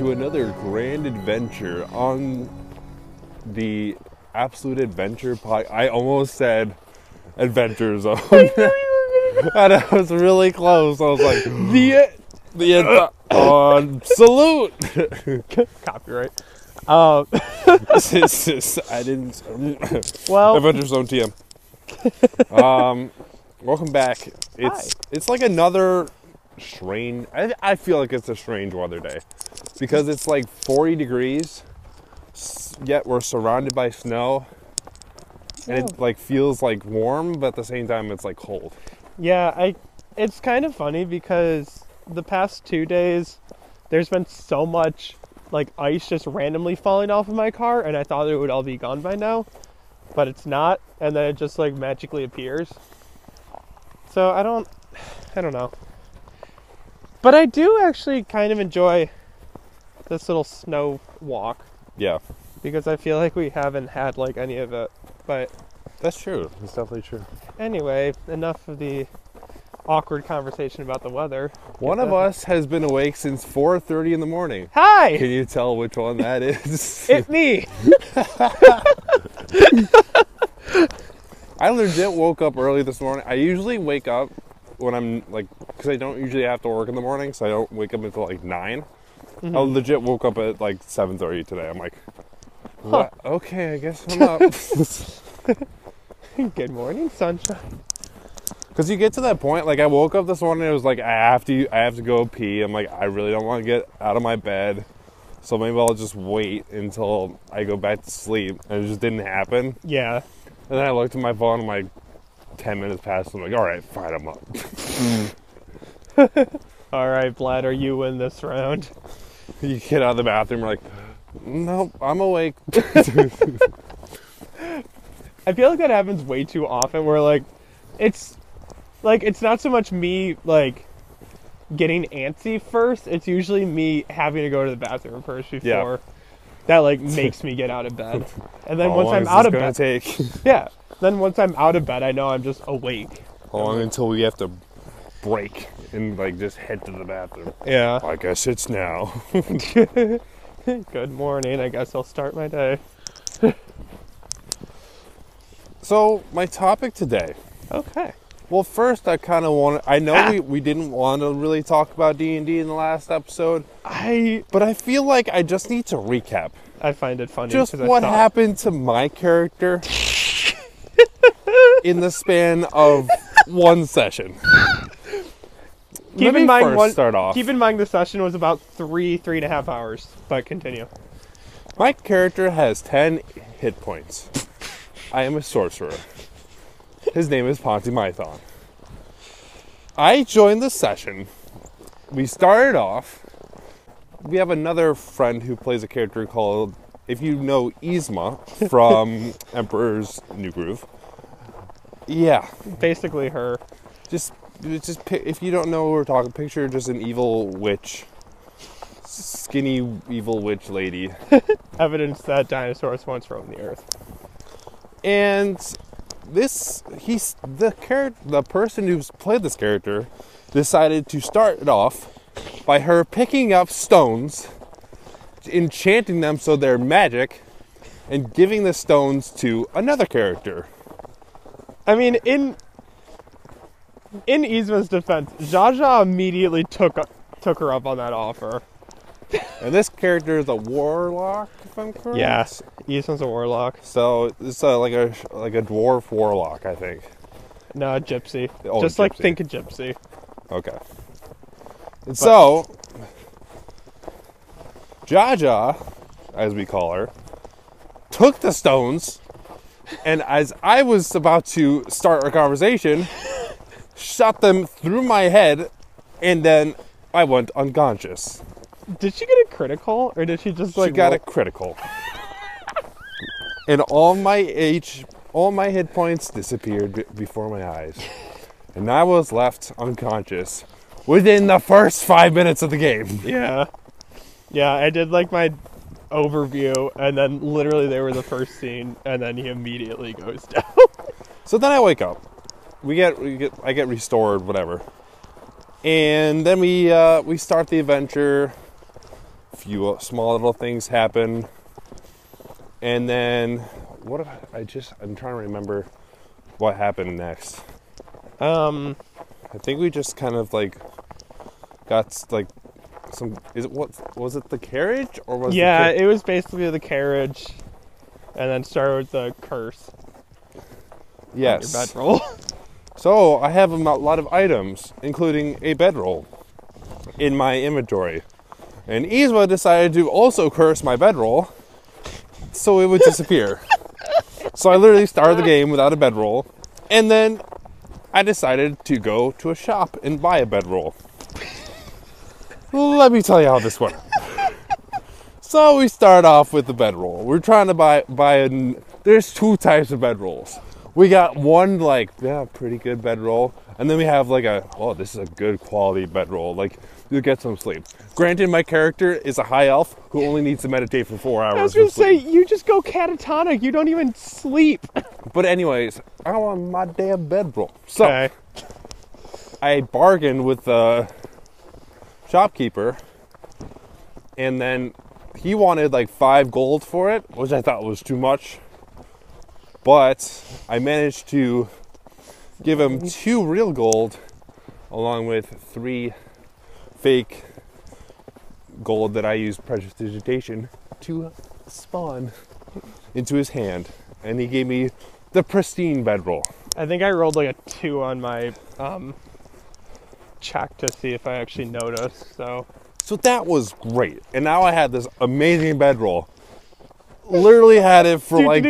and welcome back to another grand adventure on the Absolute Adventure Pod. I almost said Adventure Zone. and I was really close. I was like, the the uh, on salute. Copyright. Um, I didn't. well, Adventure Zone TM. Um, welcome back. It's it's like another strange. I, I feel like it's a strange weather day because it's like 40 degrees, yet we're surrounded by snow, and it like feels like warm, but at the same time it's like cold. yeah, I. It's kind of funny because the past two days, there's been so much like ice just randomly falling off of my car, and I thought it would all be gone by now, but it's not, and then it just like magically appears. So I don't, I don't know. But I do actually kind of enjoy this little snow walk Yeah, because I feel like we haven't had like any of it. But that's true. That's definitely true. Anyway, enough of the awkward conversation about the weather. One of uh, us has been awake since 4:30 in the morning. Hi, Can you tell which one that is? it's me. I legit woke up early this morning. I usually wake up when I'm like, because I don't usually have to work in the morning, so I don't wake up until like 9 mm-hmm. I legit woke up at like seven thirty today. I'm like, what? Okay, I guess I'm up. Good morning, sunshine. Because you get to that point, like I woke up this morning, it was like I have to, I have to go pee. I'm like, I really don't want to get out of my bed, so maybe I'll just wait until I go back to sleep. And it just didn't happen. Yeah, And then I looked at my phone, I'm like, 10 minutes passed. I'm like, all right, fine, I'm up. all right, Bladder, you win this round. You get out of the bathroom, like, nope, I'm awake. I feel like that happens way too often. Where like, it's like it's not so much me like getting antsy first. It's usually me having to go to the bathroom first before. That like makes me get out of bed, and then How once I'm out of bed, take? yeah. Then once I'm out of bed, I know I'm just awake. How long until we have to break and like just head to the bathroom? Yeah. I guess it's now. Good morning. I guess I'll start my day. so my topic today. Okay. Well, first I kind of want. I know ah. we, we didn't want to really talk about D and D in the last episode, I but I feel like I just need to recap I find it funny. just what thought- happened to my character in the span of one session. Keep Let me in mind first one. start off. Keep in mind the session was about three, three and a half hours. But continue. My character has 10 hit points. I am a sorcerer. His name is Ponty Mython. I joined the session. We started off. We have another friend who plays a character called, if you know Yzma from Emperor's New Groove. Yeah, Basically, her. just just if you don't know what we're talking, picture just an evil witch, skinny evil witch lady Evidence that dinosaurs once roamed the earth. and this he's the character the person who's played this character decided to start it off by her picking up stones enchanting them so they're magic and giving the stones to another character I mean, in in Yzma's defense, Jaja immediately took took her up on that offer. and this character is a warlock if i'm correct Yes, Yzma's a warlock. so it's uh, like a like a dwarf warlock i think No, a gypsy. Oh, Just like gypsy. think a gypsy. Okay. And so, Jaja, as we call her, took the stones, and as I was about to start our conversation, shot them through my head, and then I went unconscious. Did she get a critical, or did she just like she got a critical. and all my H, all my hit points disappeared be- before my eyes. And I was left unconscious within the first five minutes of the game. Yeah. Yeah, I did like my overview, and then literally they were the first scene, and then he immediately goes down. So then I wake up. We get, we get I get restored, whatever. And then we uh, we start the adventure. A few small little things happen. And then, what if I, I just, I'm trying to remember what happened next. Um, I think we just kind of like got like some, is it what, was it the carriage or was it yeah, it was basically the carriage, and then started with the curse. yes. Your bedroll. So I have a lot of items, including a bedroll, in my inventory. And Yzma decided to also curse my bedroll, so it would disappear. so I literally started the game without a bedroll, and then I decided to go to a shop and buy a bedroll. Let me tell you how this worked. So we start off with the bedroll. We're trying to buy buy a. There's two types of bedrolls. We got one like yeah, pretty good bedroll, and then we have like a oh, this is a good quality bedroll. Like you get some sleep. Granted, my character is a high elf who only needs to meditate for four hours. I was gonna say you just go catatonic. You don't even sleep. But anyways, I want my damn bedroll. So Okay. I bargained with the shopkeeper, and then he wanted like five gold for it, which I thought was too much. But I managed to give him two real gold, along with three fake gold that I used prestidigitation to spawn into his hand, and he gave me the pristine bedroll. I think I rolled like a two on my um check to see if I actually noticed. So So that was great. And now I had this amazing bedroll. Literally had it for like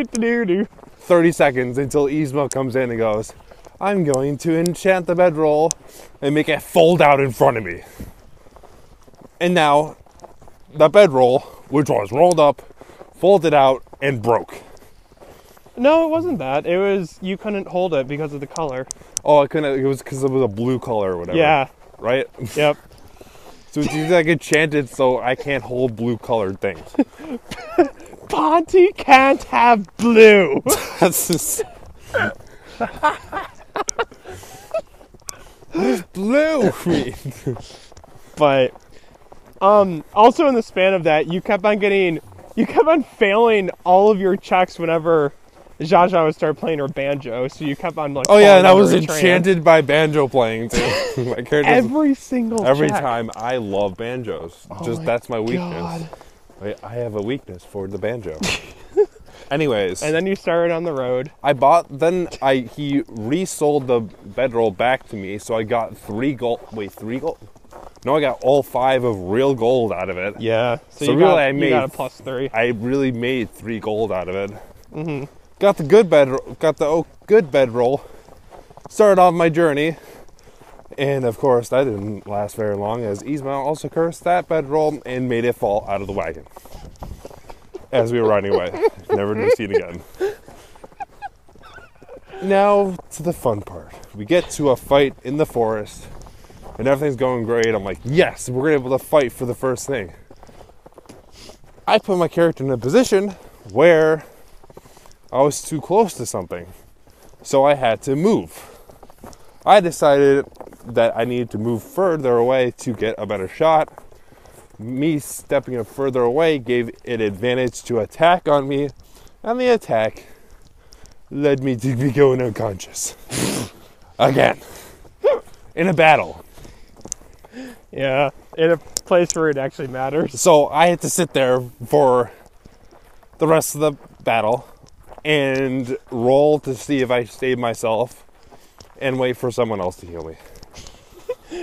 30 seconds until Yzma comes in and goes, I'm going to enchant the bedroll and make it fold out in front of me. And now the bedroll, which was rolled up, folded out, and broke. No, it wasn't that. It was you couldn't hold it because of the color. Oh, I couldn't, it was because it was a blue color or whatever. Yeah. Right? Yep. So it's like enchanted so I can't hold blue colored things. Ponty can't have blue. That's just. blue but um also in the span of that you kept on getting you kept on failing all of your checks whenever Jaja would start playing her banjo, so you kept on like Oh yeah, and I was trance. enchanted by banjo playing too. my character every single every check. time I love banjos. Just my that's my weakness. God. I, I have a weakness for the banjo. Anyways, And then you started on the road. I bought. Then I he resold the bedroll back to me, so I got three gold. Wait, three gold? No, I got all five of real gold out of it. Yeah. So, So you, really got, I you made- got a plus three. I really made three gold out of it. Mm-hmm. Got the good bed. Got the oh, good bedroll. Started off my journey, and of course that didn't last very long, as Yzma also cursed that bedroll and made it fall out of the wagon as we were riding away, never to be seen again. Now to the fun part. We get to a fight in the forest, and everything's going great. I'm like, yes, we're able to fight for the first thing. I put my character in a position where I was too close to something. So I had to move. I decided that I needed to move further away to get a better shot. Me stepping further away gave it advantage to attack on me, and the attack led me to be going unconscious. Again. In a battle. Yeah. In a place where it actually matters. So I had to sit there for the rest of the battle and roll to see if I saved myself and wait for someone else to heal me.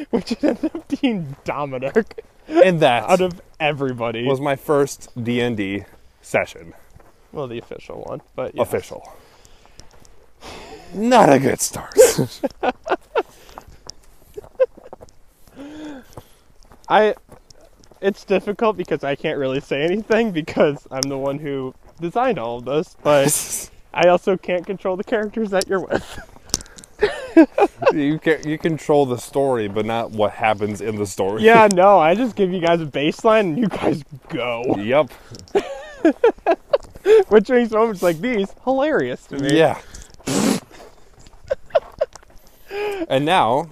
Which ended up being Dominic And that out of everybody. was my first D&D session, well, the official one, but yeah. official. Not a good start. I it's difficult because I can't really say anything because I'm the one who designed all of this, but I also can't control the characters that you're with. you can you control the story, but not what happens in the story. Yeah, no, I just give you guys a baseline and you guys go. Yep. Which makes moments like these hilarious to me. Yeah. and now,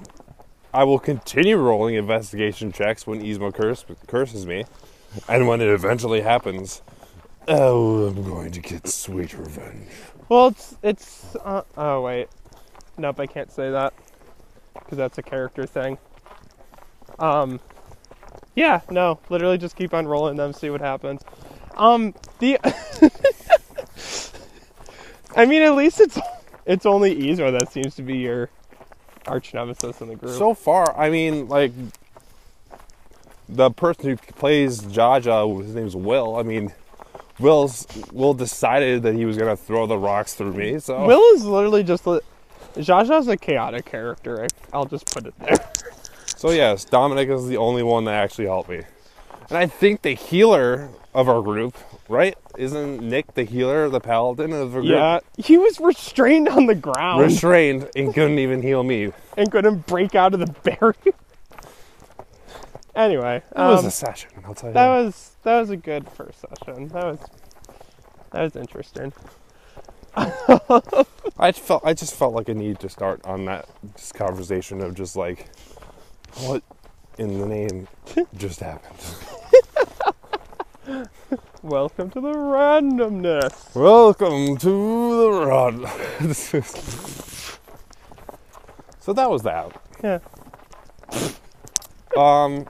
I will continue rolling investigation checks when Yzma curse, curses me, And when it eventually happens, oh, I'm going to get sweet revenge. Well, it's it's. Uh, oh wait, nope, I can't say that because that's a character thing. Um, yeah, no, literally just keep on rolling them, see what happens. Um, the. I mean, at least it's it's only Ezra that seems to be your arch nemesis in the group. So far, I mean, like the person who plays Jaja, his name's Will. I mean, Will's Will decided that he was gonna throw the rocks through me. So Will is literally just. Li- Jaja's a chaotic character. I- I'll just put it there. So yes, Dominic is the only one that actually helped me, and I think the healer of our group, right? Isn't Nick the healer, the paladin of our group? Yeah, he was restrained on the ground. Restrained and couldn't even heal me. And couldn't break out of the barrier. Anyway, that um, was a session. I'll tell you. that was that was a good first session. That was that was interesting. I felt I just felt like a need to start on that this conversation of just like what in the name just happened. Welcome to the randomness. Welcome to the run. so that was that. Yeah. Um,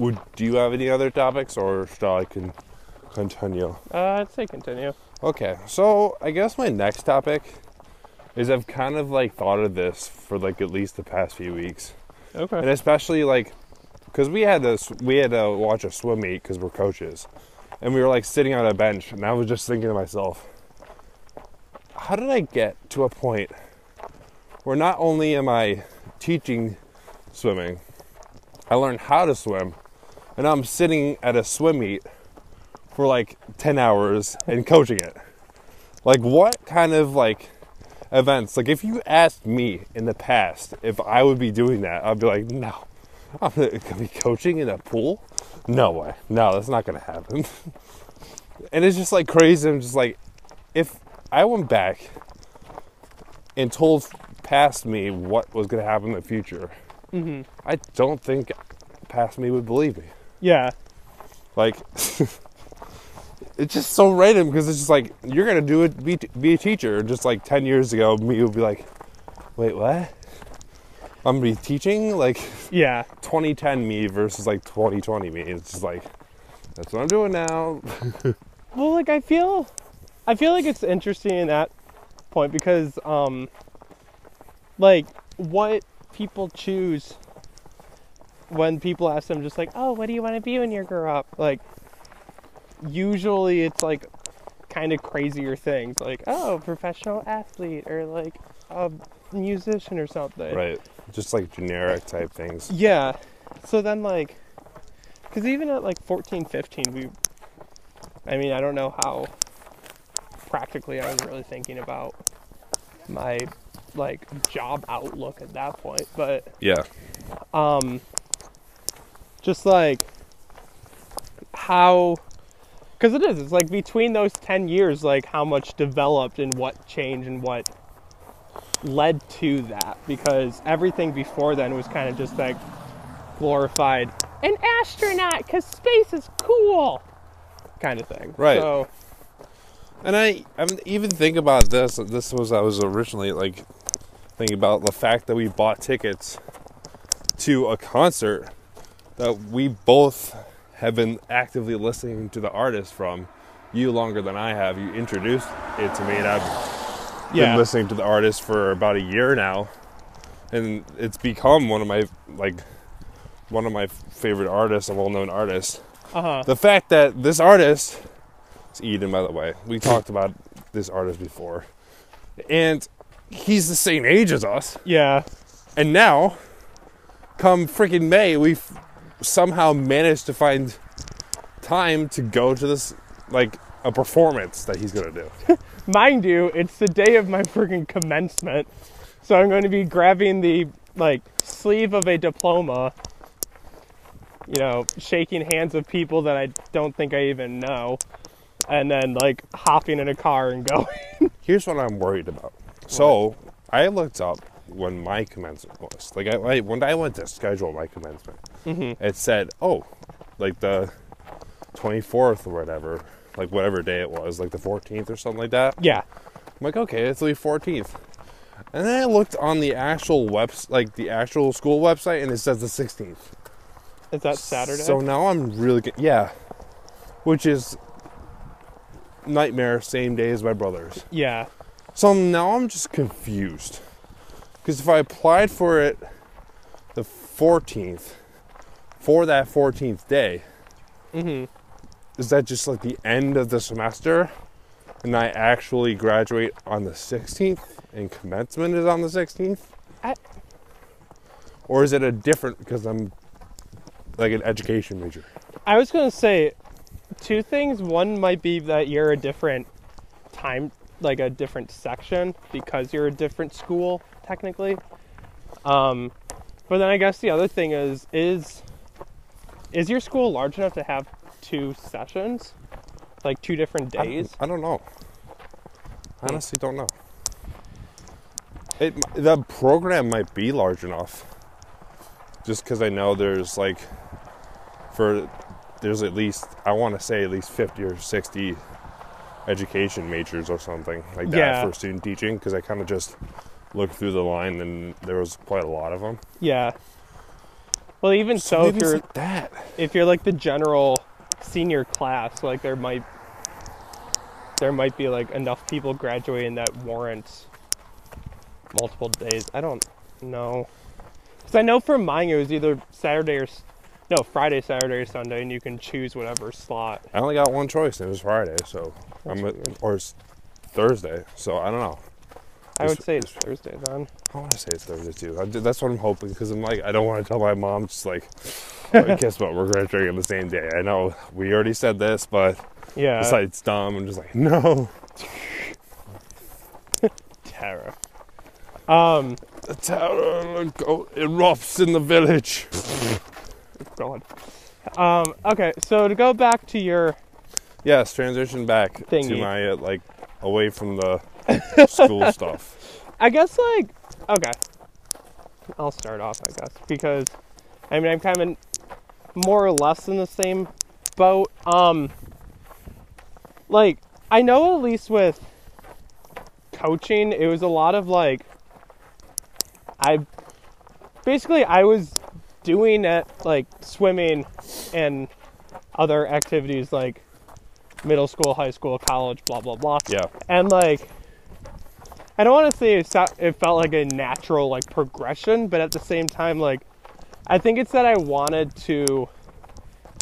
would do you have any other topics, or shall I can continue? Uh, I'd say continue. Okay, so I guess my next topic is I've kind of like thought of this for like at least the past few weeks, Okay. and especially like because we had this, we had to watch a swim meet because we're coaches, and we were like sitting on a bench, and I was just thinking to myself, how did I get to a point where not only am I teaching swimming, I learned how to swim, and I'm sitting at a swim meet for like 10 hours and coaching it. Like, what kind of like events? Like, if you asked me in the past if I would be doing that, I'd be like, no, I'm gonna be coaching in a pool. No way, no, that's not gonna happen. and it's just like crazy. I'm just like, if I went back and told past me what was gonna happen in the future, hmm I don't think past me would believe me. Yeah. Like, it's just so random because it's just like you're gonna do it, be be a teacher. Just like ten years ago, me would be like, wait, what? I'm gonna be teaching like Yeah. 2010 me versus like 2020 me. It's just like that's what I'm doing now. Well, like I feel, I feel like it's interesting in that point because, um, like what people choose when people ask them, just like, oh, what do you want to be when you grow up? Like, usually it's like kind of crazier things, like oh, professional athlete or like a musician or something. right. Just like generic type things. Yeah. So then, like, because even at like 14, 15, we, I mean, I don't know how practically I was really thinking about my like job outlook at that point, but Yeah. um, just like how, because it is, it's like between those 10 years, like how much developed and what changed and what led to that because everything before then was kind of just like glorified an astronaut because space is cool kind of thing. Right. So, And I, I mean, even think about this. This was I was originally like thinking about the fact that we bought tickets to a concert that we both have been actively listening to the artist from. You longer than I have. You introduced it to me, and I've yeah. been listening to the artist for about a year now, and it's become one of my like one of my favorite artists, a well-known artist. Uh huh. The fact that this artist, it's Eden, by the way. We talked about this artist before, and he's the same age as us. Yeah. And now, come freaking May, we've somehow managed to find time to go to this like a performance that he's gonna do. Mind you, it's the day of my freaking commencement. So I'm going to be grabbing the like sleeve of a diploma, you know, shaking hands of people that I don't think I even know, and then like hopping in a car and going. Here's what I'm worried about. So I looked up when my commencement was. Like I, I when I went to schedule my commencement, Mhm. it said, "Oh, like the 24th or whatever, like whatever day it was, like the 14th or something like that. Yeah. I'm like, okay, it's the 14th. And then I looked on the actual webs, like the actual school website, and it says the 16th. Is that Saturday? So now I'm really get, yeah, which is nightmare. Same day as my brother's. yeah. So now I'm just confused because if I applied for it the 14th for that 14th day, hmm is that just like the end of the semester? And I actually graduate on the 16th and commencement is on the 16th? I- Or is it a different because I'm like an education major? I was gonna say two things. One might be that you're a different time, like a different section, because you're a different school technically. Um, but then I guess the other thing is is is your school large enough to have two sessions, like two different I- days? I, don't know. I honestly don't know. It the program might be large enough. Just because I know there's like, for there's at least I want to say at least fifty or sixty education majors or something like that Yeah. for student teaching. Because I kind of just looked through the line and there was quite a lot of them. Yeah. Well, even so, if you're like that. if you're like the general senior class, like there might there might be like enough people graduating that warrants multiple days. I don't know. Cuz I know for mine it was either Saturday or no, Friday, Saturday or Sunday and you can choose whatever slot. I only got one choice and it was Friday, so I'm a, or it's Thursday, so I don't know. I would say it's Thursday then. I want to say it's Thursday too. I, that's what I'm hoping because I'm like I don't want to tell my mom just like, "Oh, guess what? We're graduating on the same day. I know we already said this, but Yeah. besides it's dumb, I'm just like no. terror. Um The terror go- erupts in the village. God. Um okay, so to go back to your Yes, transition back to Thingy. my uh, like away from the school stuff. I guess like okay. I'll start off, I guess, because I mean I'm kind of in more or less in the same boat. Um, like I know at least with coaching, it was a lot of like I basically I was doing it like swimming and other activities like middle school, high school, college, blah blah blah. Yeah, And like, I don't want to say it, so- it felt like a natural like progression, but at the same time, like, I think it's that I wanted to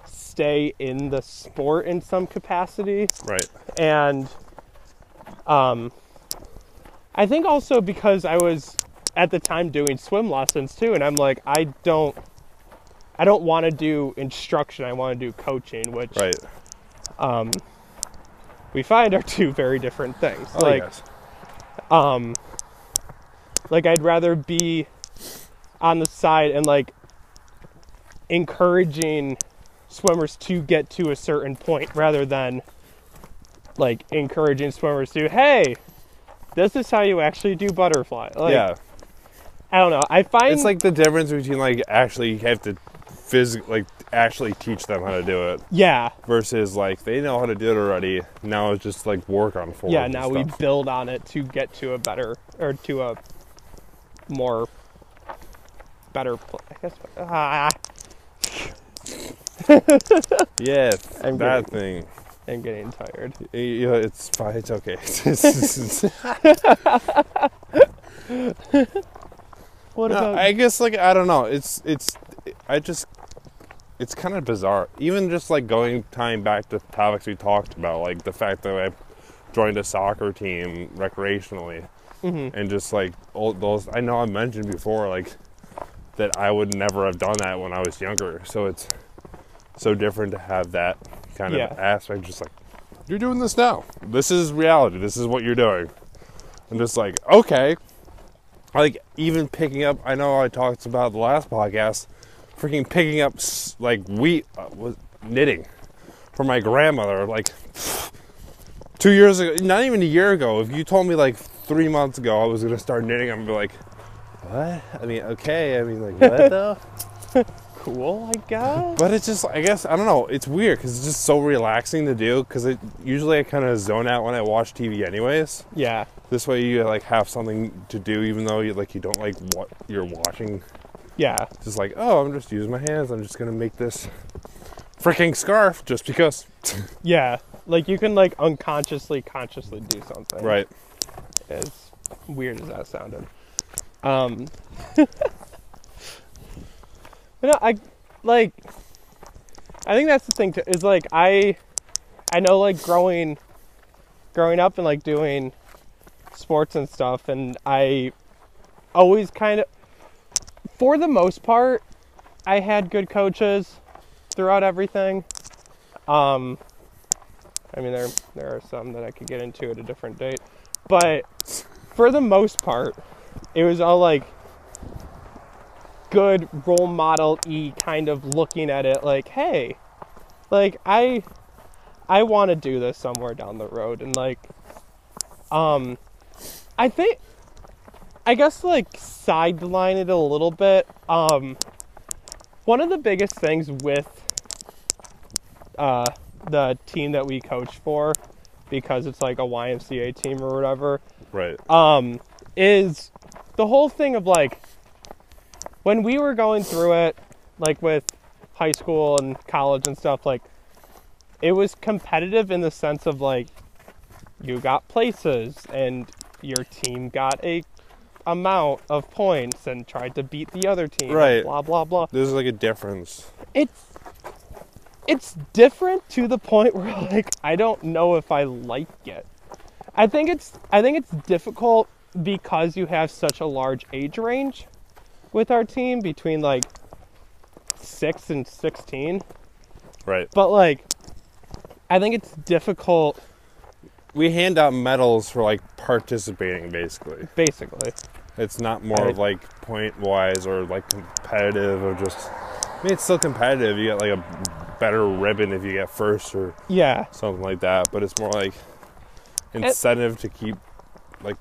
stay in the sport in some capacity, right. and um, I think also because I was at the time doing swim lessons too, and I'm like, I don't. I don't want to do instruction. I want to do coaching, which Right. um, we find are two very different things. Oh like, yes. Um like I'd rather be on the side and like encouraging swimmers to get to a certain point rather than like encouraging swimmers to hey this is how you actually do butterfly like yeah. i don't know i find It's like the difference between like actually you have to physically like actually teach them how to do it yeah versus like they know how to do it already. Now it's just like work on form. yeah now we build on it to get to a better or to a more better pl- i guess ah, Yes, I'm that thing. i'm getting tired Yeah, it's fine. It's okay. What No, about I guess like I don't know. It's it's I just it's kind of bizarre. Even just like going tying back to topics we talked about, like the fact that I joined a soccer team recreationally, Mhm. and just like all those. I know I mentioned before, like that I would never have done that when I was younger. So it's so different to have that kind Yeah. of aspect. Just like you're doing this now. This is reality. This is what you're doing. I'm just like okay like even picking up i know i talked about the last podcast freaking picking up like wheat uh, was knitting for my grandmother like two years ago not even a year ago if you told me like three months ago i was going to start knitting i'm gonna be like what i mean okay i mean like what though cool, I guess. But it's just, I guess, I don't know. It's weird because it's just so relaxing to do. Because it usually I kind of zone out when I watch TV, anyways. yeah, This way you like have something to do, even though you like you don't like what you're watching. Yeah, Just like, oh, I'm just using my hands. I'm just gonna make this freaking scarf just because. yeah. Like you can like unconsciously, consciously do something. right. As weird as that sounded. Um. but no, I like. I think that's the thing too. Is like I, I know like growing, growing up and like doing sports and stuff, and I always kind of, for the most part, I had good coaches throughout everything. Um, I mean, there there are some that I could get into at a different date, but for the most part, it was all like good role model e kind of looking at it like, hey, like I I want to do this somewhere down the road and like um I think I guess like sideline it a little bit. Um one of the biggest things with uh the team that we coach for because it's like a YMCA team or whatever Right. um, is the whole thing of like when we were going through it, like with high school and college and stuff, like it was competitive in the sense of like you got places and your team got a amount of points and tried to beat the other team. Right. Blah blah blah. There's like a difference. It's it's different to the point where like I don't know if I like it. I think it's I think it's difficult because you have such a large age range with our team between like 6 and 16. Right. But like I think it's difficult We hand out medals for like participating, basically. basically. It's not more of like point wise or like competitive or just. I mean, it's still competitive. You get like a better ribbon if you get first or Yeah. something like that. But it's more like incentive to keep like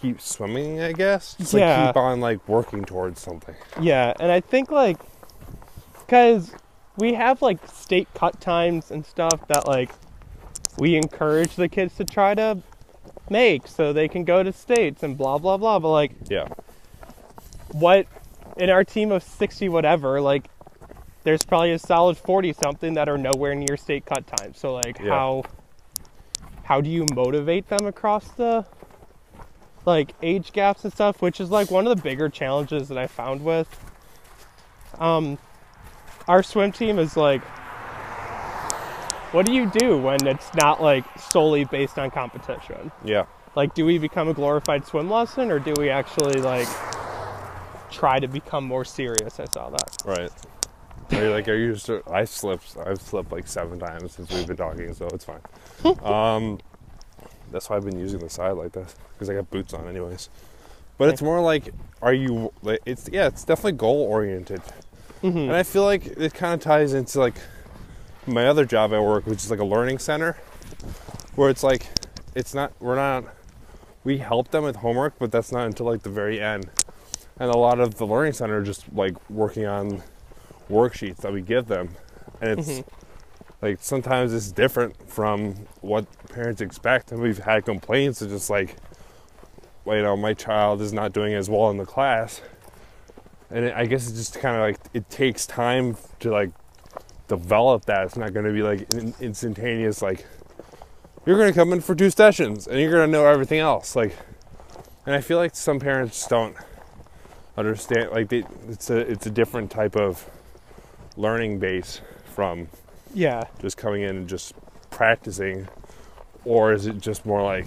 keep swimming. I guess. Just like Yeah. keep on like working towards something. Yeah, and I think like cuz we have like state cut times and stuff that like we encourage the kids to try to make so they can go to states and blah blah blah but like Yeah. what in our team of 60 whatever like there's probably a solid 40 something that are nowhere near state cut time so like Yeah. how how do you motivate them across the like age gaps and stuff which is like one of the bigger challenges that i found with um our swim team is like what do you do when it's not like solely based on competition Yeah. like do we become a glorified swim lesson or do we actually like try to become more serious i saw that Right. Are you like, are you? Just, I slipped. I've slipped like seven times since we've been talking, so it's fine. um, that's why I've been using the side like this because I got boots on, anyways. But it's more like, are you? Like, it's yeah, it's definitely goal oriented, and I feel like it kind of ties into like my other job I work, which is like a learning center, where it's like, it's not. We're not. We help them with homework, but that's not until like the very end. And a lot of the learning center are just like working on worksheets that we give them and it's mm-hmm. like sometimes it's different from what parents expect and we've had complaints of just like well, you know my child is not doing as well in the class and it, i guess it's just kind of like it takes time to like develop that. It's not going to be like instantaneous like you're going to come in for two sessions and you're going to know everything else like and i feel like some parents don't understand like they, it's a it's a different type of learning base from yeah. just coming in and just practicing or is it just more like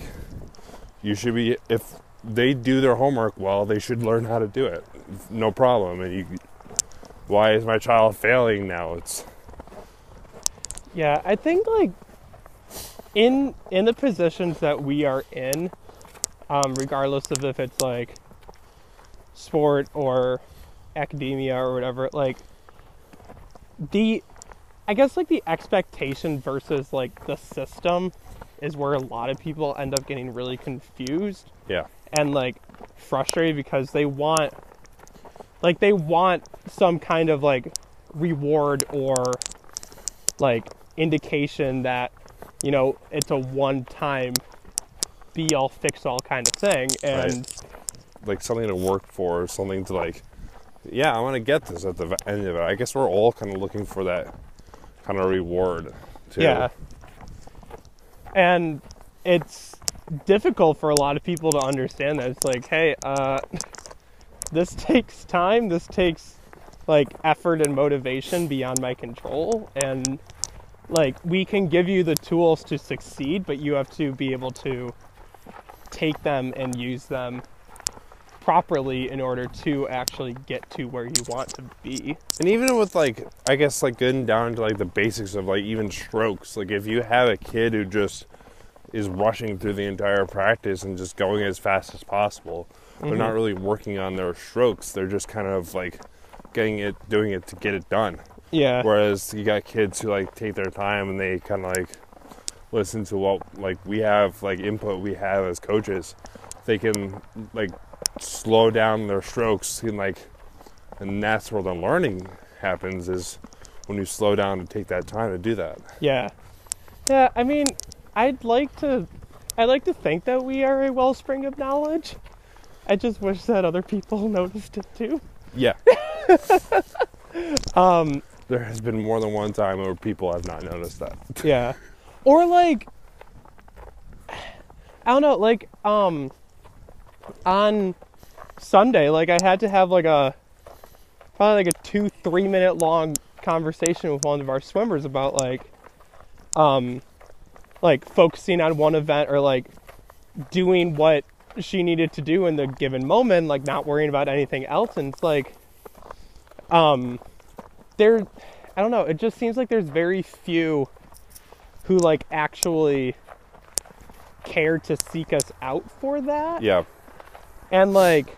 you should be if they do their homework well they should learn how to do it. No problem. And you why is my child failing now? It's yeah i think like in in the positions that we are in um regardless of if it's like sport or academia or whatever like the i guess like the expectation versus like the system is where a lot of people end up getting really confused yeah. and like frustrated because they want like they want some kind of like reward or like indication that you know it's a one time be all fix all kind of thing and like something to work for, something to like, yeah, I want to get this at the end of it. I guess we're all kind of looking for that kind of reward. Too. Yeah. And it's difficult for a lot of people to understand that. It's like, hey, uh, this takes time. This takes like effort and motivation beyond my control. And like, we can give you the tools to succeed, but you have to be able to take them and use them properly in order to actually get to where you want to be. And even with like, I guess like getting down to like the basics of like even strokes. Like if you have a kid who just is rushing through the entire practice and just going as fast as possible, they're not mm-hmm. really working on their strokes. They're just kind of like getting it, doing it to get it done. Yeah. Whereas you got kids who like take their time and they kind of like listen to what like we have like input we have as coaches. They can like slow down their strokes and like, and that's where the learning happens is when you slow down to take that time to do that. Yeah. Yeah, I mean, I'd like to I'd like to think that we are a wellspring of knowledge. I just wish that other people noticed it too. Yeah. Um, There has been more than one time where people have not noticed that. yeah. Or like I don't know, like um on Sunday, like I had to have like a probably like a 2 3 minute long conversation with one of our swimmers about like um like focusing on one event or like doing what she needed to do in the given moment, like not worrying about anything else. And it's like, um, there, I don't know. It just seems like there's very few who like actually care to seek us out for that. Yeah. And like,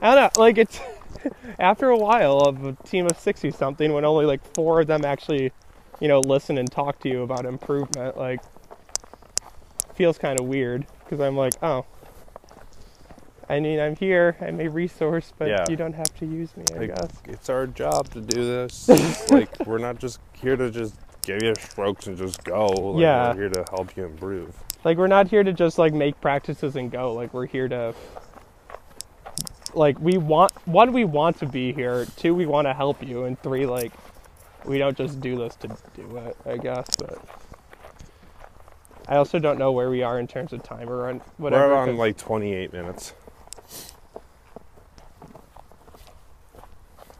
I don't know. Like it's after a while of a team of sixty something, when only like four of them actually, you know, listen and talk to you about improvement. Like, feels kind of weird because I'm like, oh, I mean, I'm here. I'm a resource, but Yeah. you don't have to use me. I Like, guess. it's our job to do this. like we're not just here to just give you strokes and just go. Like, Yeah. We're here to help you improve. Like we're not here to just like make practices and go. Like we're here to like we want one we want to be here, two we want to help you, and three like we don't just do this to do it, I guess, but I also don't know where we are in terms of time or on whatever. we're on like 28 minutes.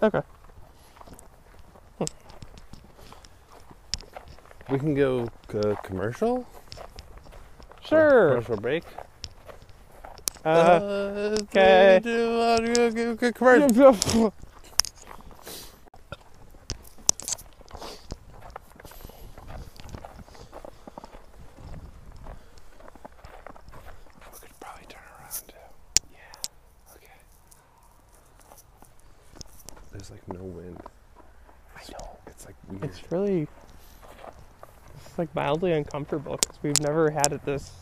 Okay. We can go uh, commercial. Sure. Commercial break. Uh, okay. Do, uh, do, commercial. We could probably turn around too. Yeah. Okay. There's like no wind. I know. It's like weird. It's really it's like mildly uncomfortable because we've never had it this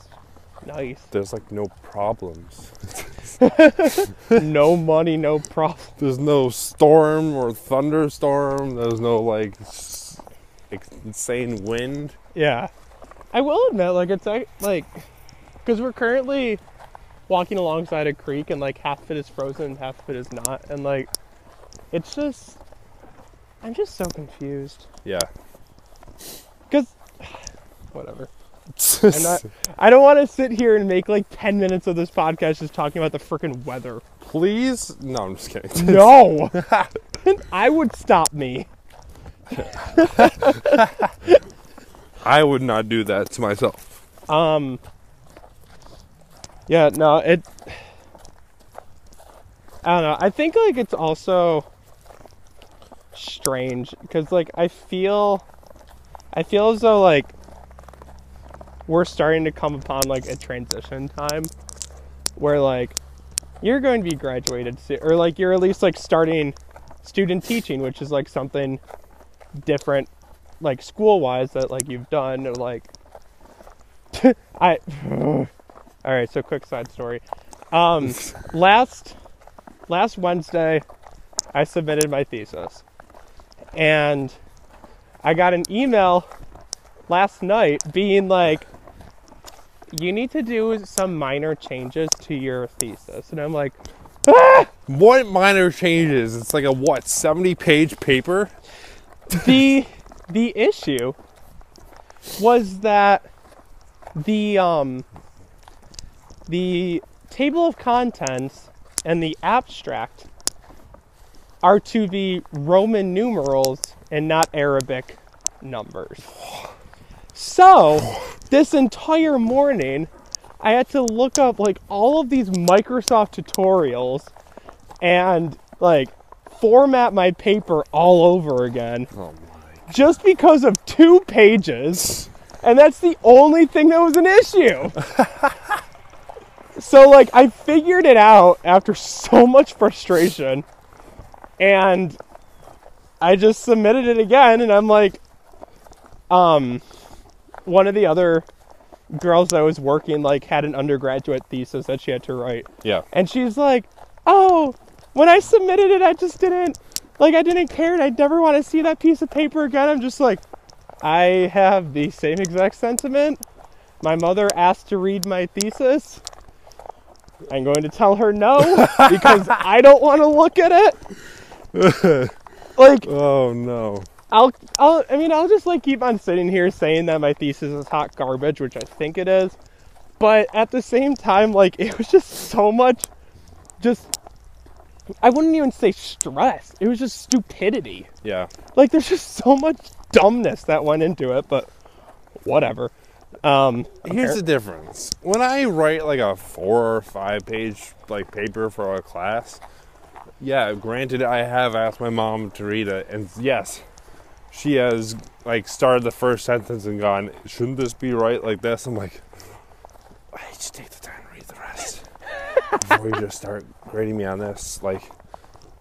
nice. There's like no problems. no money, no problem. There's no storm or thunderstorm. There's no like insane wind. Yeah. I will admit, like, it's like, like, because we're currently walking alongside a creek and, like, half of it is frozen, half of it is not. And, like, it's just, I'm just so confused. Yeah. Whatever. Not, I don't want to sit here and make, like, 10 minutes of this podcast just talking about the freaking weather. Please? No, I'm just kidding. No! I would stop me. I would not do that to myself. Um. Yeah, no, it. I don't know. I think like it's also strange because like I feel, I feel as though like we're starting to come upon like a transition time where like you're going to be graduated soon, or like you're at least like starting student teaching, which is like something different, like school wise that like you've done or like I. all right, so quick side story. Um, last last Wednesday, I submitted my thesis. And I got an email last night being like, you need to do some minor changes to your thesis. And I'm like, ah! What minor changes? It's like a what, 70 page paper? the the issue was that the um the table of contents and the abstract are to be Roman numerals and not Arabic numbers. So, this entire morning, I had to look up like all of these Microsoft tutorials and like format my paper all over again Oh my. just because of two pages. And that's the only thing that was an issue. so, like, I figured it out after so much frustration. And I just submitted it again. And I'm like, um, one of the other girls that was working, like, had an undergraduate thesis that she had to write. Yeah. And she's like, "Oh, when I submitted it, I just didn't like I didn't care and I never want to see that piece of paper again." I'm just like, I have the same exact sentiment. My mother asked to read my thesis. I'm going to tell her no because I don't want to look at it. like Oh no. I'll, I'll, I mean, I'll just like keep on sitting here saying that my thesis is hot garbage, which I think it is. But at the same time, like, it was just so much, just, I wouldn't even say stress. It was just stupidity. Yeah. Like, there's just so much dumbness that went into it, but whatever. Um, Here's the difference. When I write like a four or five page like paper for a class, yeah, granted I have asked my mom to read it, and yes, she has like started the first sentence and gone, Shouldn't this be right like this? I'm like I just take the time to read the rest. Before you just start grading me on this. Like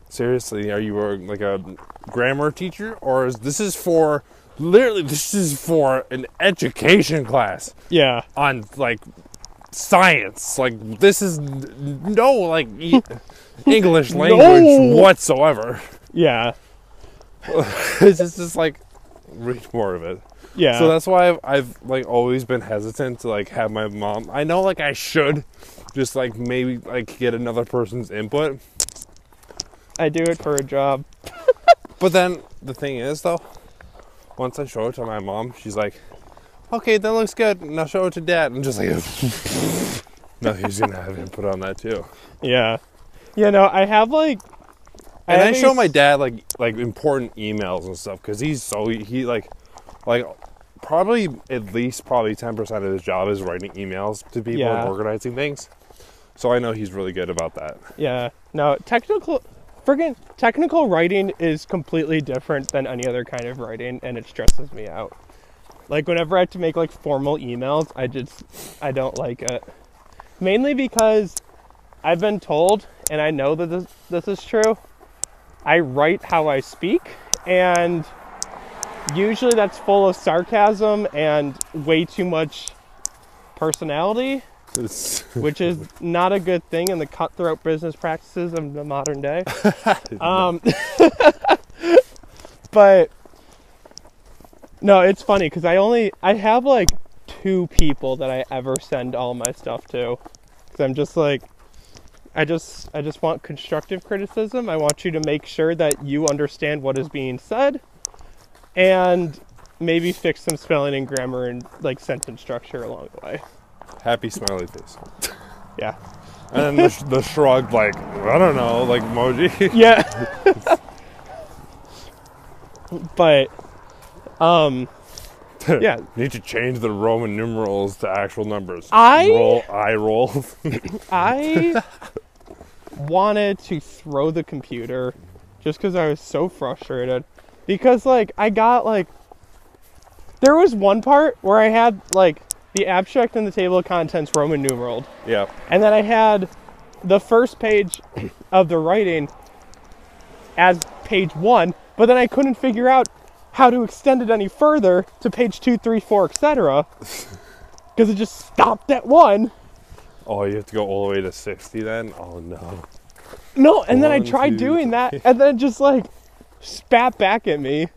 seriously, are you a, like a grammar teacher? Or is this is for literally this is for an education class yeah, on like science. Like this is no like English language No. whatsoever. yeah, it's just, just like read more of it. yeah. So that's why I've, I've like always been hesitant to like have my mom. I know like I should just like maybe like get another person's input. I do it for a job. But then the thing is though, once I show it to my mom, she's like, "Okay, that looks good. Now show it to dad." I'm just like, "No, he's gonna have input on that too." Yeah. You know, I have like, And I, show my dad like like important emails and stuff because he's so he, like like probably at least probably ten percent of his job is writing emails to people Yeah. and organizing things. So I know he's really good about that. Yeah. No, technical friggin' technical writing is completely different than any other kind of writing and it stresses me out. Like whenever I have to make like formal emails, I just I don't like it. Mainly because I've been told and I know that this this is true. I write how I speak and usually that's full of sarcasm and way too much personality which is not a good thing in the cutthroat business practices of the modern day. um, but no, it's funny because I only I have like two people that I ever send all my stuff to because I'm just like I just I just want constructive criticism. I want you to make sure that you understand what is being said and maybe fix some spelling and grammar and like sentence structure along the way. happy smiley face. Yeah. And then the, the shrug, like I don't know, like emoji. Yeah. but um yeah. Need to change the Roman numerals to actual numbers. I- roll, I roll. I wanted to throw the computer just cuz I was so frustrated because like I got like there was one part where I had like the abstract and the table of contents Roman numeraled yeah. And then I had the first page of the writing as page one, but then I couldn't figure out how to extend it any further to page two, three, four, etc. Because it just stopped at one. Oh, you have to go all the way to sixty then. Oh no. No, and then I tried two, doing that, and then it just like spat back at me,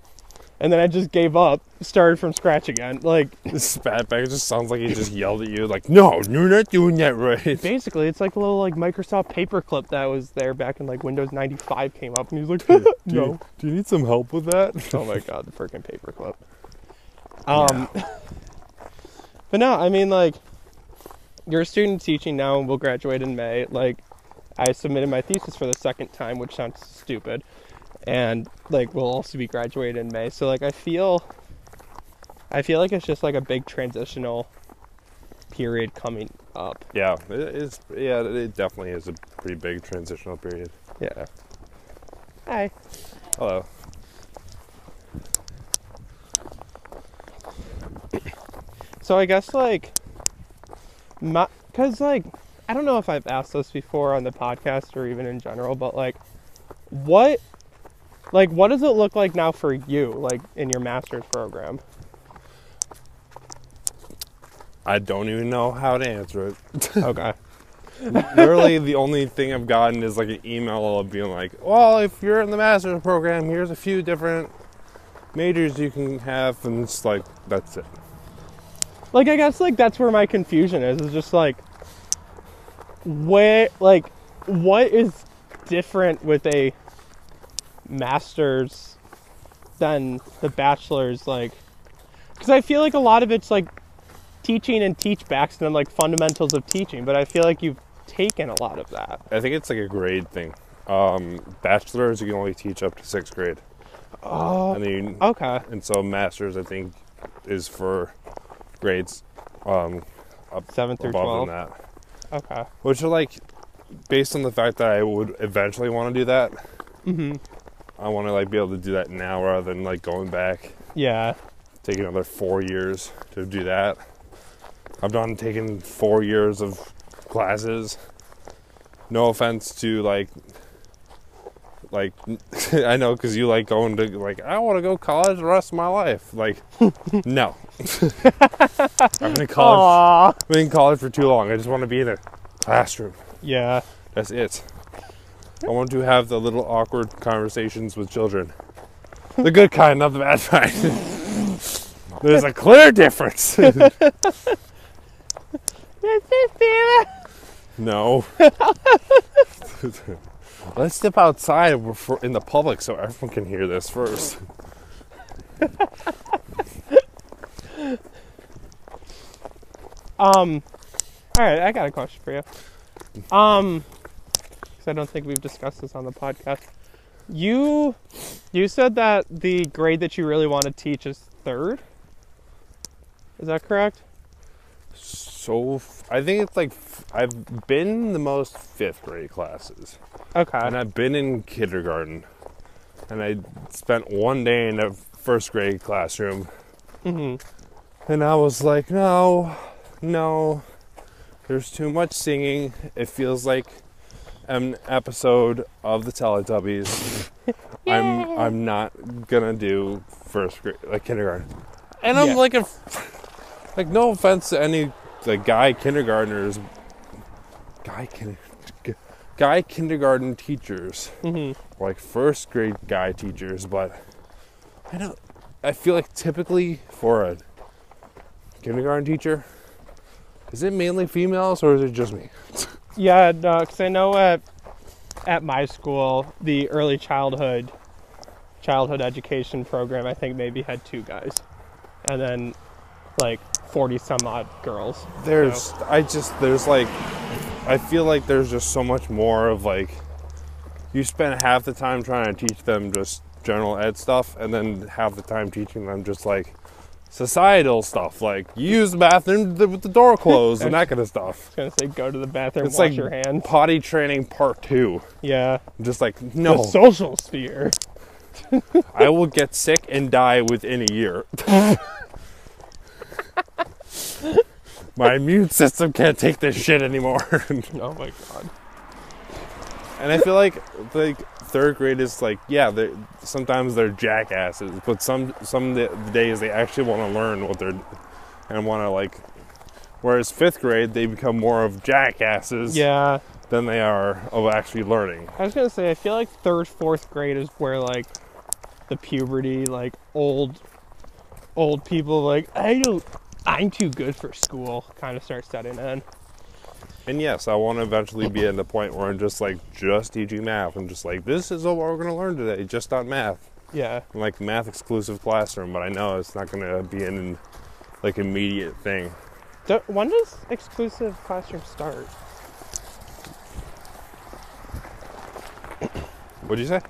and then I just gave up, started from scratch again. Like Spat back. It just sounds like he just yelled at you, like, "No, you're not doing that right." basically, it's like a little like Microsoft paperclip that was there back in like Windows 95 came up, and he's was like, Do you, "No." do you need some help with that? oh my god, the freaking paperclip. Um, but no, I mean like, you're a student teaching now, and we'll graduate in May. Like, I submitted my thesis for the second time, which sounds stupid, and like we'll also be graduated in May. So like, I feel, I feel like it's just like a big transitional period coming up. Yeah, it's yeah, it definitely is a pretty big transitional period. Yeah. Hi. Hello. So I guess like, my, cause like, I don't know if I've asked this before on the podcast or even in general, but like, what, like, what does it look like now for you, like in your master's program? I don't even know how to answer it. Okay. Literally, the only thing I've gotten is like an email of being like, "Well, if you're in the master's program, here's a few different majors you can have," and it's like that's it. Like I guess like that's where my confusion is. Is just like, where like, what is different with a master's than the bachelor's? Like, because I feel like a lot of it's like teaching and teach backs and then like fundamentals of teaching, but I feel like you've taken a lot of that. I think it's like a grade thing. Um, bachelor's you can only teach up to sixth grade, Oh, then you, okay. and so masters I think is for grades um, up Seven through above twelve. than that. Okay. which are like based on the fact that I would eventually want to do that. Mm-hmm. I want to like be able to do that now rather than like going back, Yeah. take another four years to do that. I've done taking four years of classes. No offense to like, like I know because you like going to like I want to go college the rest of my life. Like, no. I've been in college. Aww. I've been in college for too long. I just want to be in a classroom. Yeah. That's it. I want to have the little awkward conversations with children. The good kind, not the bad kind. There's a clear difference. no. Let's step outside in the public so everyone can hear this first. Um, all right, I got a question for you. Um, because I don't think we've discussed this on the podcast. You, you said that the grade that you really want to teach is third. Is that correct? So f- I think it's like f- I've been the most fifth grade classes. Okay. And I've been in kindergarten, and I spent one day in a first grade classroom, hmm and I was like, no, no, there's too much singing. It feels like an episode of the Teletubbies. I'm I'm not gonna do first grade like kindergarten, and I'm Yeah. like a like no offense to any like guy kindergartners, guy kin, guy kindergarten teachers hmm like first grade guy teachers, but I don't. I feel like typically for a kindergarten teacher, is it mainly females or is it just me? Yeah, no, because I know at at my school, the early childhood childhood education program, I think maybe had two guys, and then like forty some odd girls. There's, I just there's like, I feel like there's just so much more of like, you spend half the time trying to teach them just general ed stuff, and then half the time teaching them just like societal stuff, like use the bathroom th- with the door closed and that kind of stuff. I was gonna say go to the bathroom, It's wash like your hands. potty training part two. Yeah, Just like no the no, social sphere. I will get sick and die within a year. My immune system can't take this shit anymore. Oh my god. and I feel like like third grade is like yeah, they sometimes they're jackasses, but some some da- days they actually want to learn what they're and want to like. Whereas fifth grade they become more of jackasses. Yeah, than they are of actually learning. I was gonna say I feel like third, fourth grade is where like the puberty, like old, old people like I don't, I'm too good for school, kind of start setting in. And yes, I want to eventually be at the point where I'm just like just teaching math and just like this is what we're gonna learn today, just on math, Yeah, like math exclusive classroom. But I know it's not gonna be an like immediate thing. Do- when does exclusive classroom start? What'd you say?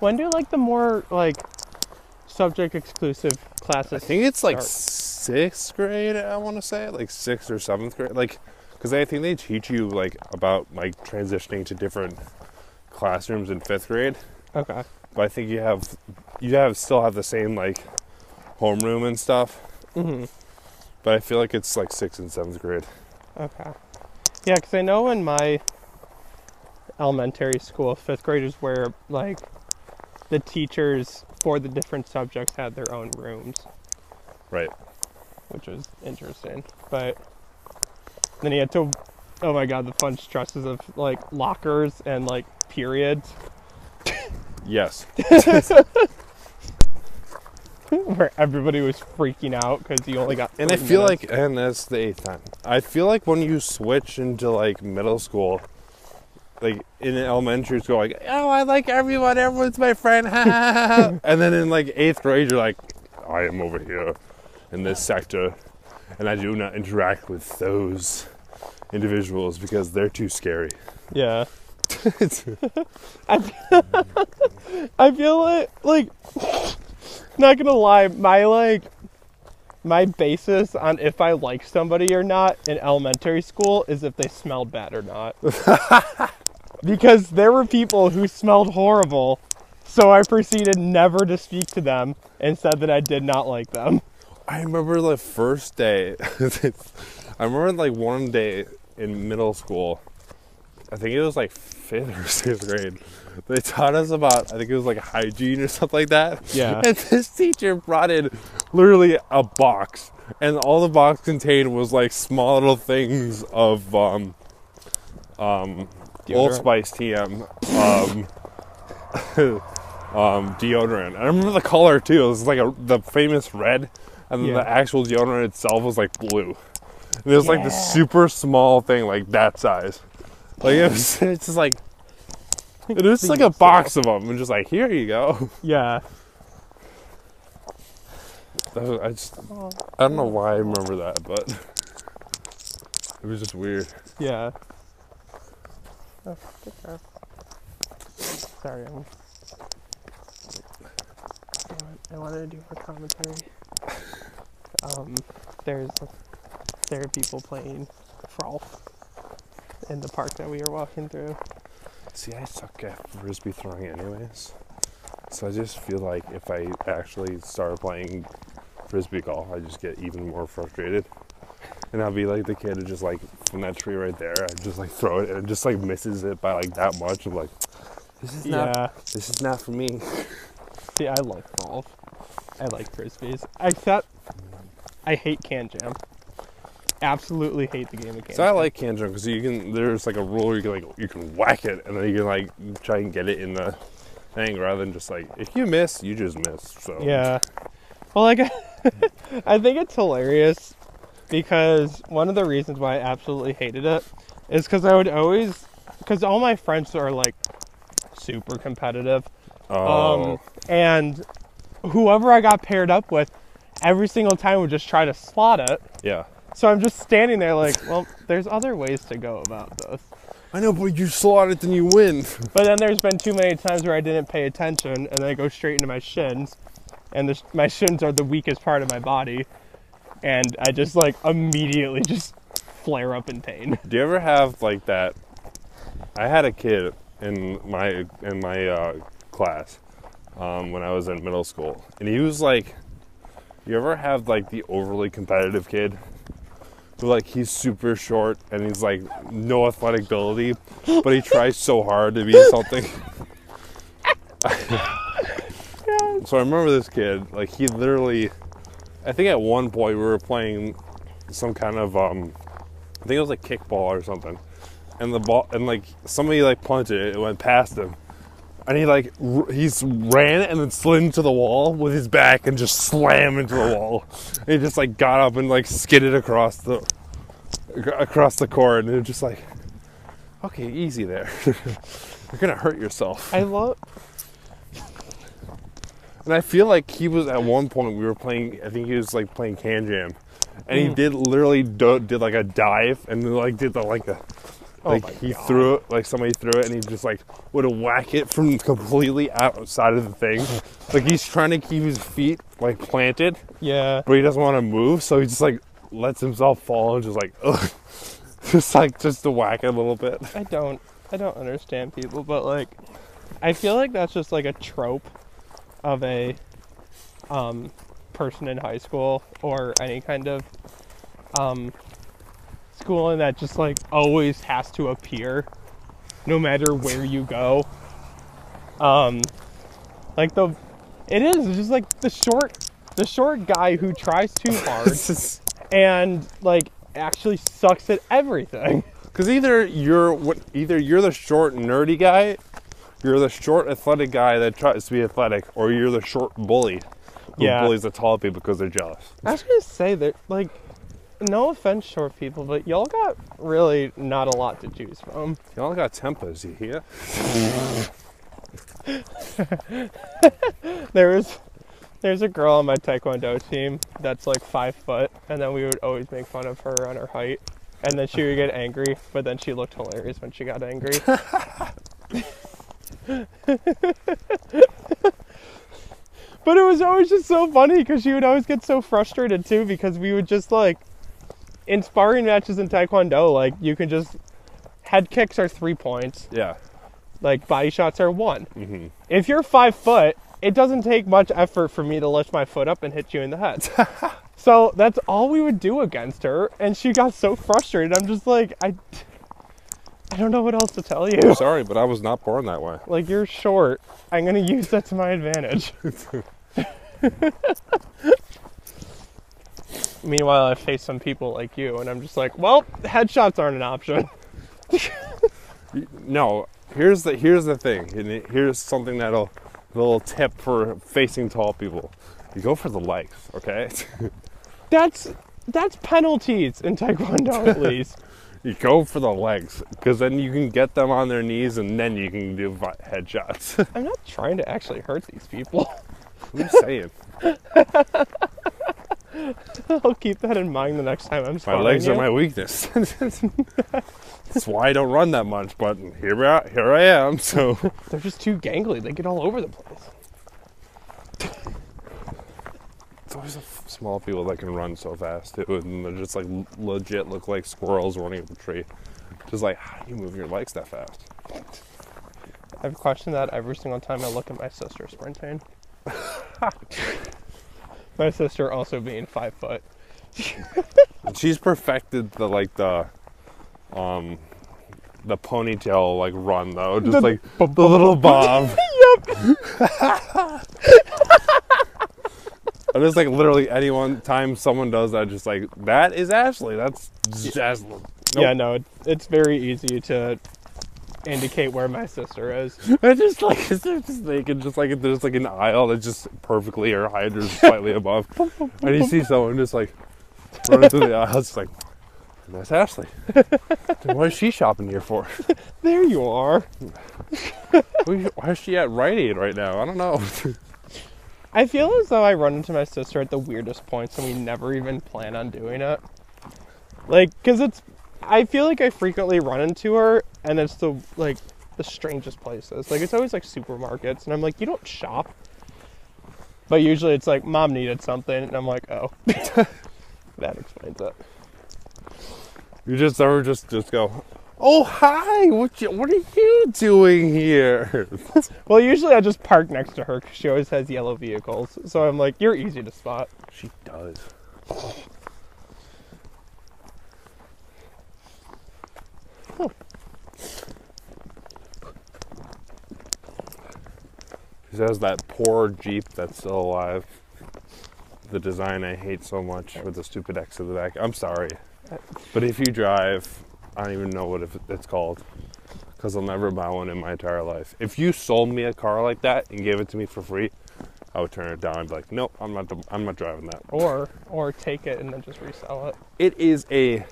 When do like the more like subject exclusive classes? I think it's like start? Sixth grade. I want to say like sixth or seventh grade, like because I think they teach you like about like transitioning to different classrooms in fifth grade. Okay. But I think you have you have still have the same like homeroom and stuff. hmm But I feel like it's like sixth and seventh grade. Okay. Yeah, because I know in my elementary school, fifth grade is where like the teachers for the different subjects had their own rooms, Right. Which was interesting. But then he had to, oh my god, the fun stresses of like lockers and like periods, Yes. where everybody was freaking out because you only got. And I feel minutes. like, and that's the eighth time. I feel like when you switch into like middle school, like in elementary school, like, oh, I like everyone, everyone's my friend, ha, ha, ha, ha." and then in like eighth grade, you're like, I am over here in this sector, and I do not interact with those individuals because they're too scary. Yeah. I feel like, like, not gonna lie, my like, my basis on if I like somebody or not in elementary school is if they smelled bad or not. because there were people who smelled horrible, so I proceeded never to speak to them and said that I did not like them. I remember the first day. I remember like one day in middle school. I think it was like fifth or sixth grade. They taught us about I think it was like hygiene or something like that. Yeah. And this teacher brought in literally a box, and all the box contained was like small little things of um um Old Spice TM um um deodorant. I remember the color too. It was like a the famous red, and then Yeah. the actual deodorant itself was like blue. And it was like this Yeah. super small thing, like that size. Like it was, it's just like it was like a box of them, and just like here you go. Yeah. That was- I just I don't know why I remember that, but it was just weird. Yeah. Oh. Sorry, I'm. I wanted to do more commentary. Um, there's there are people playing frolf in the park that we were walking through. See, I suck at frisbee throwing, anyways. So I just feel like if I actually start playing frisbee golf, I just get even more frustrated. And I'll be like the kid who just like from that tree right there, I just like throw it and it just like misses it by like that much. I'm like, this is not, Yeah. this is not for me. See, I like frolf. I like frisbees. Except, I hate can jam. Absolutely hate the game of can jam. So I jam. like can jam because you can. There's like a rule you can like you can whack it and then you can like try and get it in the thing rather than just like if you miss, you just miss. So Yeah. Well, like, I think it's hilarious because one of the reasons why I absolutely hated it is because I would always, because all my friends are like super competitive. Oh, Um, and whoever I got paired up with, every single time would just try to slot it. yeah. So I'm just standing there like, well, there's other ways to go about this. I know, but you slot it, then you win. But then there's been too many times where I didn't pay attention and then I go straight into my shins, and the, my shins are the weakest part of my body, and I just like immediately just flare up in pain. Do you ever have like that? I had a kid in my in my uh, class um, when I was in middle school, and he was like, "You ever have like the overly competitive kid?" Who like he's super short and he's like no athletic ability, but he tries so hard to be something. So I remember this kid, like he literally, I think at one point we were playing some kind of, um, I think it was like kickball or something, and the ball and like somebody like punted it, it went past him, and he like r- he's ran and then slid into the wall with his back and just slammed into the wall. And he just like got up and like skidded across the across the court, and it was just like, okay, easy there. You're gonna hurt yourself. I love. And I feel like he was at one point we were playing. I think he was like playing can jam, and he Mm. did literally do, did like a dive and then, like did the like a like my he God. threw it like somebody threw it and he just like would whack it from completely outside of the thing. like he's trying to keep his feet like planted, Yeah. but he doesn't want to move, so he just like lets himself fall and just like ugh. just like just to whack it a little bit. I don't. I don't understand people, but like, I feel like that's just like a trope of a um, person in high school or any kind of um, schooling that just like always has to appear, no matter where you go. Um, like the, it is just like the short, the short guy who tries too hard and like actually sucks at everything. Because either you're what, either you're the short nerdy guy, you're the short athletic guy that tries to be athletic, or you're the short bully who Yeah. bullies the tall people because they're jealous. I was gonna say that, like, no offense, short people, but y'all got really not a lot to choose from. Y'all got tempers, you hear? There was, there's a girl on my taekwondo team that's like five foot, and then we would always make fun of her on her height, and then she would get angry, but then she looked hilarious when she got angry. but it was always just so funny because she would always get so frustrated too because we would just like in sparring matches in taekwondo like you can just head kicks are three points. Yeah. like body shots are one. Hmm if you're five foot it doesn't take much effort for me to lift my foot up and hit you in the head. So that's all we would do against her and she got so frustrated i'm just like i i don't know what else to tell you. Sorry, but I was not born that way. like you're short. I'm gonna use that to my advantage meanwhile i face some people like you and i'm just like well headshots aren't an option No, here's the here's the thing, and here's something that'll a little tip for facing tall people. You go for the legs, okay? that's that's penalties in taekwondo at least you go for the legs because then you can get them on their knees and then you can do headshots. i'm not trying to actually hurt these people I'm just saying. I'll keep that in mind the next time I'm My legs you. are my weakness. That's why I don't run that much, but here we are, here I am. So They're just too gangly. They get all over the place. it's always the small people that can run so fast too, and they're just like legit look like squirrels running up a tree. Just like how do you move your legs that fast? I've questioned that every single time I look at my sister sprinting. My sister also being five foot. She's perfected the like the um the ponytail like run though, just The- like the little bob. Yep. And it's like literally anyone time someone does that, just like that is Ashley. That's just nope. Yeah, no, it, it's very easy to indicate where my sister is. I just like it's just naked, just like there's like an aisle that's just perfectly her height slightly above, and you see someone just like running through the aisle. It's like And that's Ashley. What is she shopping here for? There you are. Why is she at Rite Aid right now? I don't know. I feel as though I run into my sister at the weirdest points and we never even plan on doing it. Like, cause it's, I feel like I frequently run into her and it's the, like, the strangest places. Like, it's always like supermarkets and I'm like, you don't shop. But usually it's like, mom needed something and I'm like, oh. that explains it. You just ever just just go, oh hi, what you, what are you doing here? Well, usually I just park next to her because she always has yellow vehicles. So I'm like, you're easy to spot. she does. She says that poor Jeep that's still alive. The design I hate so much with the stupid X at the back. I'm sorry. But if you drive I don't even know what it's called because I'll never buy one in my entire life. If you sold me a car like that and gave it to me for free, I would turn it down and be like, nope, I'm not. I'm not driving that. Or or take it and then just resell it. It is a.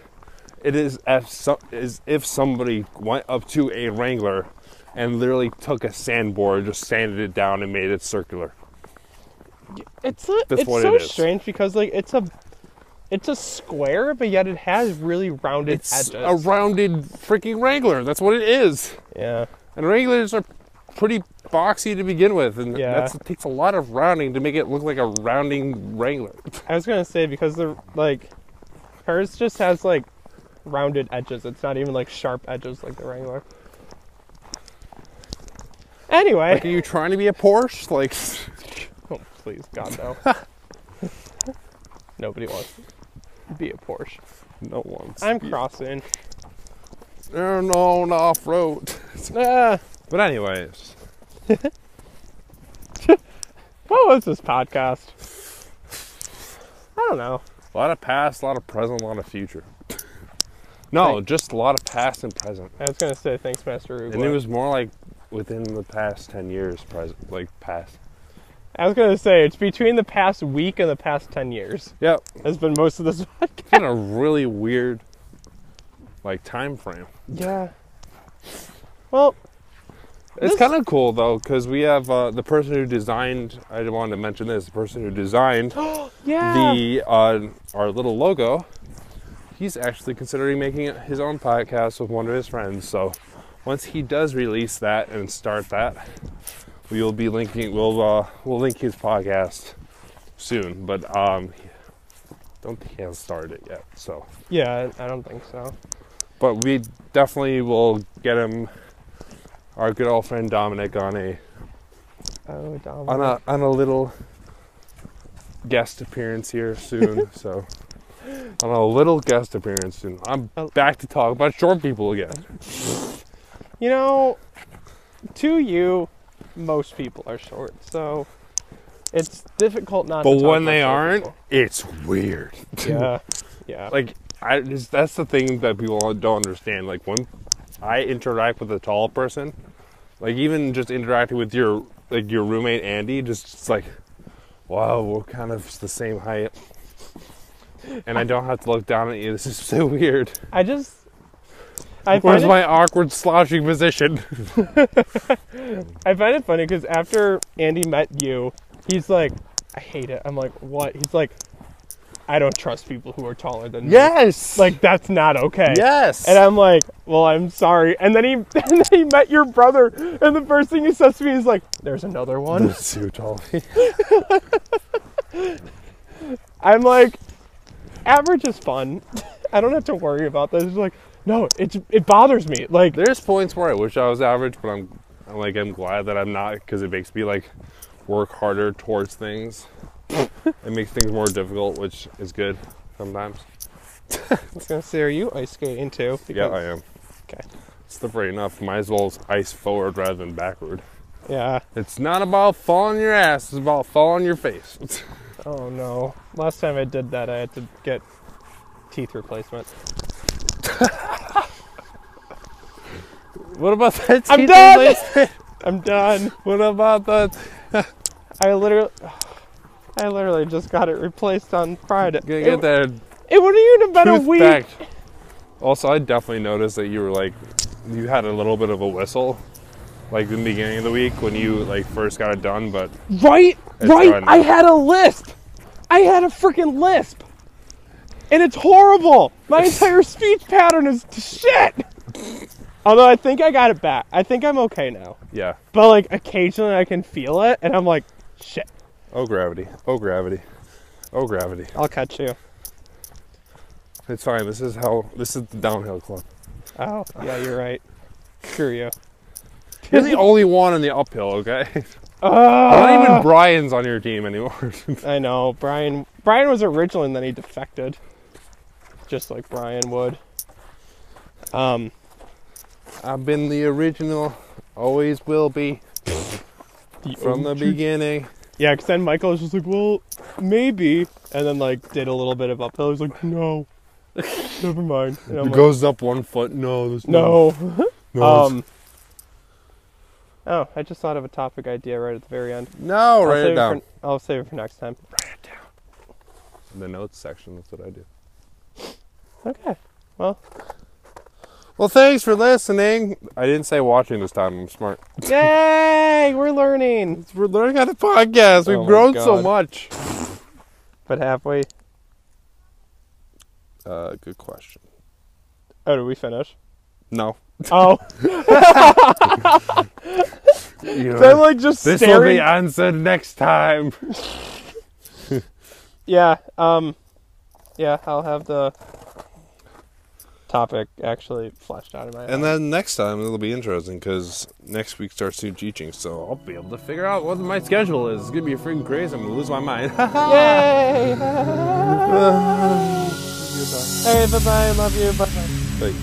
It is as if somebody went up to a Wrangler and literally took a sandboard, just sanded it down, and made it circular. It's a, That's it's so it strange because like it's a it's a square, but yet it has really rounded It's edges. a rounded freaking Wrangler. That's what it is. yeah. And Wranglers are pretty boxy to begin with, and Yeah. that's, it takes a lot of rounding to make it look like a rounding Wrangler. I was gonna say because the like hers just has like rounded edges. It's not even like sharp edges like the Wrangler. Anyway, Like, are you trying to be a Porsche? Like, oh, please God no. Nobody wants to be a Porsche. no one's. I'm crossing. They're on off road. Ah, But anyways, what was this podcast? I don't know. a lot of past, a lot of present, a lot of future. No, just a lot of past and present. I was gonna say thanks, Master Oogway. And it was more like within the past 10 years, present, like past. I was gonna say it's between the past week and the past ten years. Yep. Has been most of this podcast. It's been a really weird, like, time frame. Yeah. Well, It's kind of cool though, because we have uh, the person who designed. I wanted to mention this. The person who designed yeah. the uh, our little logo. He's actually considering making his own podcast with one of his friends. So once he does release that and start that, we will be linking. We'll uh, we'll link his podcast soon. But um, don't think he has started it yet. So, yeah, I don't think so. but we definitely will get him. Our good old friend Dominic on a Oh, Dom. on a on a little guest appearance here soon. so on a little guest appearance soon. I'm Oh. back to talk about short people again. You know, to you, most people are short, so it's difficult not. But to when they aren't, people. it's weird. yeah, yeah. like I just that's the thing that people don't understand. Like when I interact with a tall person, like even just interacting with your like your roommate Andy, just it's like, wow, we're kind of the same height. And I don't have to look down at you. This is so weird. I just. I Where's it, my awkward slouching position? I find it funny because after Andy met you, he's like, I hate it. I'm like, what? He's like, I don't trust people who are taller than me. yes. Like, that's not okay. yes. And I'm like, well, I'm sorry. And then he and then he met your brother, and the first thing he says to me is like, "There's another one." That's too tall. I'm like, average is fun. I don't have to worry about this. He's like, no, it it bothers me. Like, There's points where I wish I was average, but I'm, I'm like I'm glad that I'm not because it makes me like work harder towards things. it makes things more difficult, which is good sometimes. I was gonna say, are you ice skating too? Yeah, I am. Okay. Slippery enough. Might as well ice forward rather than backward. Yeah. It's not about falling your ass. It's about falling your face. Oh no. Last time I did that, I had to get teeth replacement. what about that? teeth I'm done! replacement? I'm done. What about that? I literally, I literally just got it replaced on Friday. Gonna It, get that it wouldn't even have been a tooth week. back. Also, I definitely noticed that you were like, you had a little bit of a whistle, like in the beginning of the week when you like first got it done. But Right, right. fine. I had a lisp. I had a freaking lisp, and it's horrible. My entire speech pattern is shit. Although I think I got it back. I think I'm okay now. yeah, But like occasionally I can feel it, and I'm like, shit. oh gravity, oh gravity, oh gravity. I'll catch you. It's fine. This is how. This is the downhill club. Oh, yeah, you're right. Screw you. You're the only one in the uphill. Okay. Oh, Not even Brian's on your team anymore. I know. Brian. Brian was original, and then he defected, just like Brian would. Um. I've been the original. Always will be from the beginning. Yeah, because then Michael was just like, well, maybe. And then, like, did a little bit of uphill. He was like, no, Never mind. And I'm It like, goes up one foot. No, there's no. no. No, um. Oh, I just thought of a topic idea right at the very end. no I'll write save it down. For, I'll save it for next time. Write it down. In the notes section. That's what I do. Okay. Well, Well, thanks for listening. I didn't say watching this time. I'm smart. yay! We're learning. We're learning how to podcast. We've Oh my grown so much. But halfway. Uh, good question. Oh, did we finish? No. Oh, You I'm like just this will staring. be answered next time. Yeah. Um. Yeah, I'll have the topic actually flashed out in my. And then next time it'll be interesting because next week starts new teaching, so I'll be able to figure out what my schedule is. It's gonna be freaking crazy. I'm gonna lose my mind. Yay! hey, bye bye. I love you. Bye bye. Like,